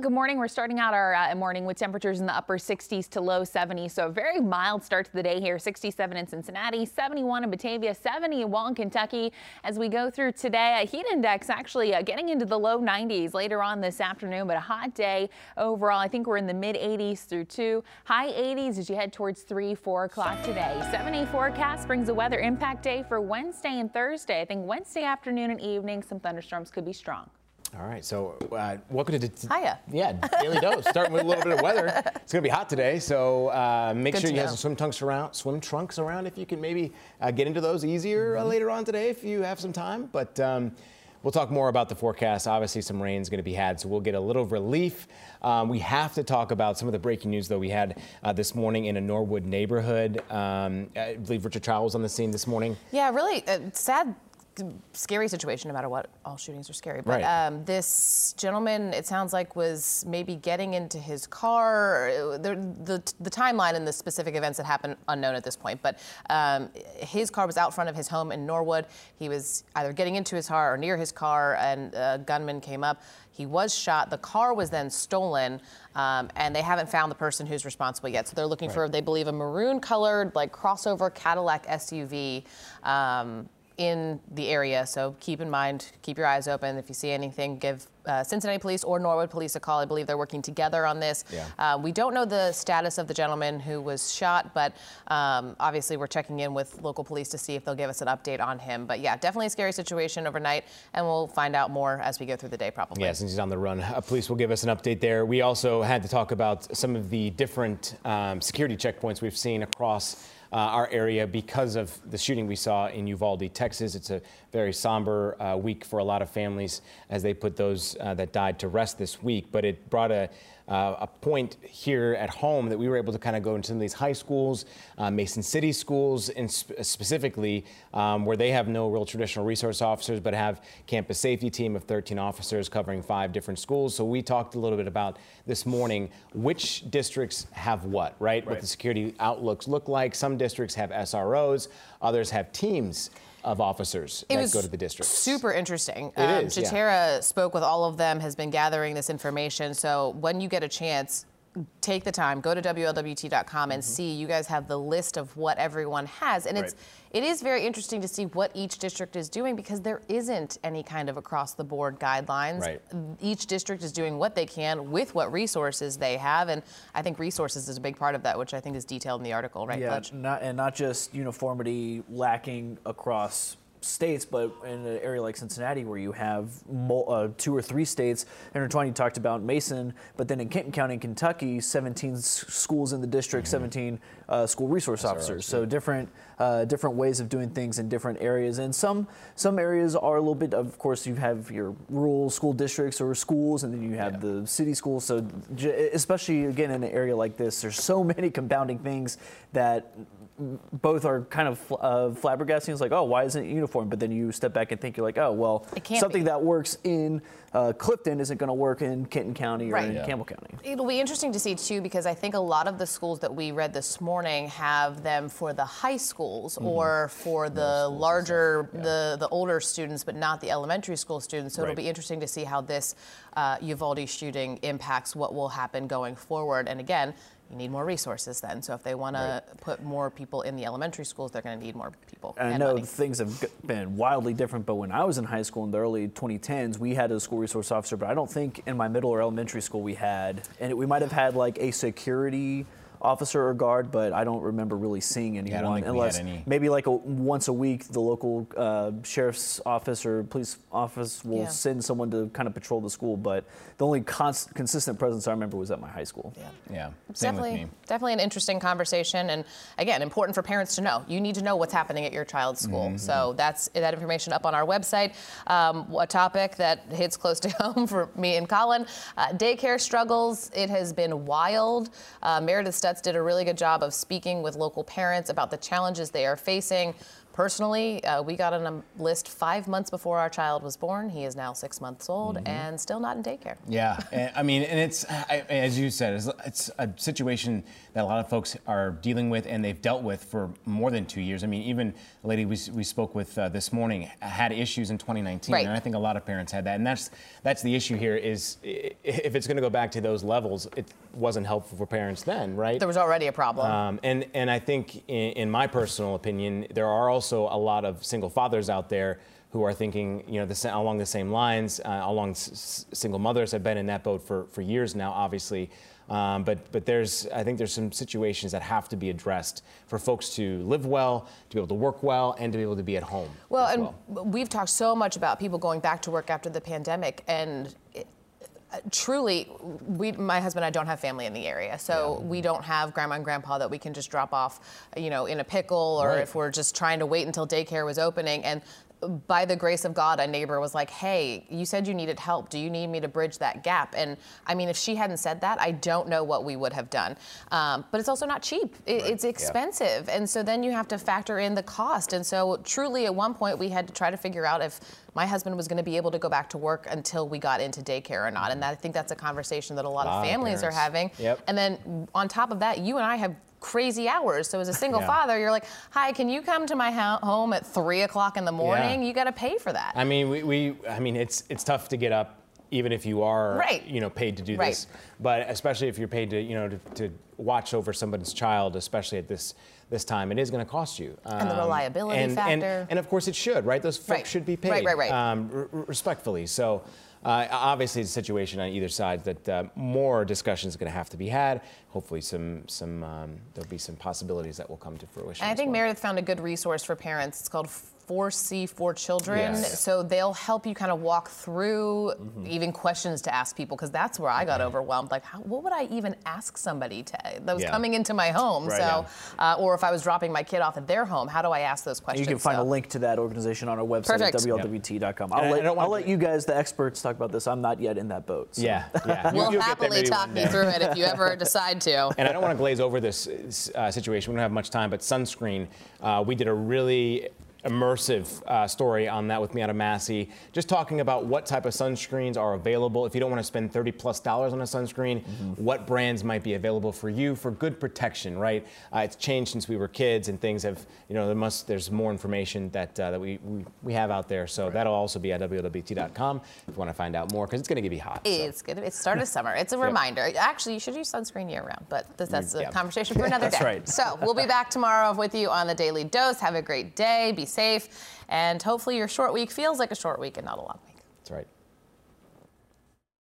Good morning. We're starting out our uh, morning with temperatures in the upper 60s to low 70s. So a very mild start to the day here. 67 in Cincinnati, 71 in Batavia, 70 in Walton, Kentucky. As we go through today, a heat index actually uh, getting into the low 90s later on this afternoon, but a hot day overall. I think we're in the mid 80s through 2, high 80s as you head towards 3, 4 o'clock today. 7 forecast brings a weather impact day for Wednesday and Thursday. I think Wednesday afternoon and evening, some thunderstorms could be strong. All right, so uh, welcome to Hiya. Yeah, Daily Dose. Starting with a little bit of weather. It's going to be hot today, so uh, make Good sure you know. have some swim trunks around. Swim trunks around if you can maybe uh, get into those easier Mm-hmm. uh, later on today if you have some time. But um, we'll talk more about the forecast. Obviously, some rain is going to be had, so we'll get a little relief. Um, we have to talk about some of the breaking news though we had uh, this morning in a Norwood neighborhood. Um, I believe Richard Child was on the scene this morning. Yeah, really uh, sad, scary situation no matter what. All shootings are scary. But Right. um, this gentleman, it sounds like, was maybe getting into his car. The, the, the timeline and the specific events that happened unknown at this point. But um, his car was out front of his home in Norwood. He was either getting into his car or near his car, and a gunman came up. He was shot. The car was then stolen, um, and they haven't found the person who's responsible yet. So they're looking for, they believe, a maroon-colored, like crossover Cadillac SUV. Um, in the area. So keep in mind, keep your eyes open. If you see anything, give uh, Cincinnati Police or Norwood Police a call. I believe they're working together on this. Yeah. Uh, we don't know the status of the gentleman who was shot, but um, obviously we're checking in with local police to see if they'll give us an update on him. But yeah, definitely a scary situation overnight, and we'll find out more as we go through the day, probably. Yeah, since he's on the run, uh, police will give us an update there. We also had to talk about some of the different um, security checkpoints we've seen across uh, our area because of the shooting we saw in Uvalde, Texas. It's a very somber uh, week for a lot of families as they put those uh, that died to rest this week. But it brought a uh, a point here at home that we were able to kind of go into some of these high schools, uh, Mason City schools, and sp- specifically um, where they have no real traditional resource officers, but have campus safety team of 13 officers covering five different schools. So we talked a little bit about this morning which districts have what, right? What the security outlooks look like. Some districts have SROs, others have teams of officers It that was go to the district. super interesting. It um, is, yeah. Spoke with all of them, has been gathering this information. So when you get a chance, take the time, go to WLWT.com and mm-hmm. see. You guys have the list of what everyone has, and it's it is very interesting to see what each district is doing because there isn't any kind of across the board guidelines. Right. Each district is doing what they can with what resources they have, and I think resources is a big part of that, which I think is detailed in the article, right? Yeah, not, and not just uniformity lacking across states, but in an area like Cincinnati where you have uh, two or three states intertwined. You talked about Mason, but then in Kenton County, Kentucky, 17 s- schools in the district, 17 uh, school resource officers. So different uh, different ways of doing things in different areas, and some some areas are a little bit. Of course, you have your rural school districts or schools, and then you have the city schools. So j- especially again in an area like this, there's so many compounding things that both are kind of uh, flabbergasting. It's like, oh, why isn't it uniform? But then you step back and think, you're like, oh, well, something be. that works in uh, Clifton isn't going to work in Kenton County or Right. in Yeah. Campbell County. It'll be interesting to see too, because I think a lot of the schools that we read this morning have them for the high schools or for the larger, the the older students, but not the elementary school students. So Right. it'll be interesting to see how this uh, Uvalde shooting impacts what will happen going forward. And again. You need more resources then. So if they want to put more people in the elementary schools, they're going to need more people. And I know money. things have been wildly different, but when I was in high school in the early 2010s, we had a school resource officer, but I don't think in my middle or elementary school we had, and we might have had like a security officer or guard, but I don't remember really seeing anyone I don't think we had unless any. maybe like a, once a week the local uh, sheriff's office or police office will Yeah. send someone to kind of patrol the school. But the only cons- consistent presence I remember was at my high school. Yeah, It's same with definitely, me. definitely an interesting conversation, and again, important for parents to know. You need to know what's happening at your child's school. Mm-hmm. So that's that information up on our website. Um, a topic that hits close to home for me and Colin: uh, daycare struggles. It has been wild. Uh, Meredith Stutz did a really good job of speaking with local parents about the challenges they are facing. Personally, uh, we got on a list five months before our child was born. He is now six months old Mm-hmm. and still not in daycare. Yeah, and, I mean, and it's I, as you said, it's, it's a situation that a lot of folks are dealing with, and they've dealt with for more than two years. I mean, even a lady we, we spoke with uh, this morning had issues in 2019, Right. and I think a lot of parents had that, and that's that's the issue here. Is if it's going to go back to those levels, it wasn't helpful for parents then, right? There was already a problem. Um, and and I think, in, in my personal opinion, there are also a lot of single fathers out there who are thinking, you know, the, along the same lines. Uh, along s- single mothers have been in that boat for, for years now, obviously. Um, but but there's I think there's some situations that have to be addressed for folks to live well, to be able to work well, and to be able to be at home. Well, and well. we've talked so much about people going back to work after the pandemic, and uh, truly, we, my husband and I don't have family in the area, so we don't have grandma and grandpa that we can just drop off, you know, in a pickle, or Right. if we're just trying to wait until daycare was opening. And by the grace of God, a neighbor was like, "Hey, you said you needed help. Do you need me to bridge that gap?" And I mean, if she hadn't said that, I don't know what we would have done. Um, but it's also not cheap. It, It's expensive, and so then you have to factor in the cost. And so, truly, at one point, we had to try to figure out if my husband was going to be able to go back to work until we got into daycare or not. And that, I think that's a conversation that a lot, Lot of of families are having. Yep. And then on top of that, you and I have crazy hours. So as a single Yeah. father, you're like, "Hi, can you come to my ho- home at three o'clock in the morning? Yeah. You got to pay for that." I mean, we, we I mean, it's it's tough to get up, even if you are, Right. you know, paid to do Right. this. But especially if you're paid to, you know, to, to watch over somebody's child, especially at this this time, it is going to cost you. And the Um, reliability and, and- factor. And, of course, it should, right? Those folks Right. should be paid, Right, right, right. Um, respectfully. So. Uh, obviously, the situation on either side that uh, more discussions are going to have to be had. Hopefully, some some um, there'll be some possibilities that will come to fruition. And I think well. Meredith found a good resource for parents. It's called 4C for Children. Yes. So they'll help you kind of walk through Mm-hmm. even questions to ask people because that's where I got overwhelmed. Like, how, what would I even ask somebody to, that was Yeah. coming into my home? Right. so, uh, or if I was dropping my kid off at their home, how do I ask those questions? You can find So- a link to that organization on our website Perfect. at WLWT.com. And I- I'll, let, I'll let you guys, the experts, talk about this. I'm not yet in that boat. so. Yeah, yeah. We'll you'll happily talk one you through it if you ever decide to. And I don't want to glaze over this uh, situation. We don't have much time, but sunscreen. Uh, we did a really immersive uh, story on that with me out of Massey, just talking about what type of sunscreens are available. If you don't want to spend 30 plus dollars on a sunscreen, what brands might be available for you for good protection, right? Uh, it's changed since we were kids, and things have, you know, there must there's more information that uh, that we, we we have out there. So that'll also be at WLWT.com if you want to find out more, because it's going to get be hot. so. It's good. It's start of summer. It's a reminder. Actually, you should use sunscreen year round, but th- that's a conversation for another That's day. right. So we'll be back tomorrow with you on the Daily Dose. Have a great day. Be safe, and hopefully your short week feels like a short week and not a long week. That's right.